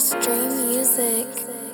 Just Music.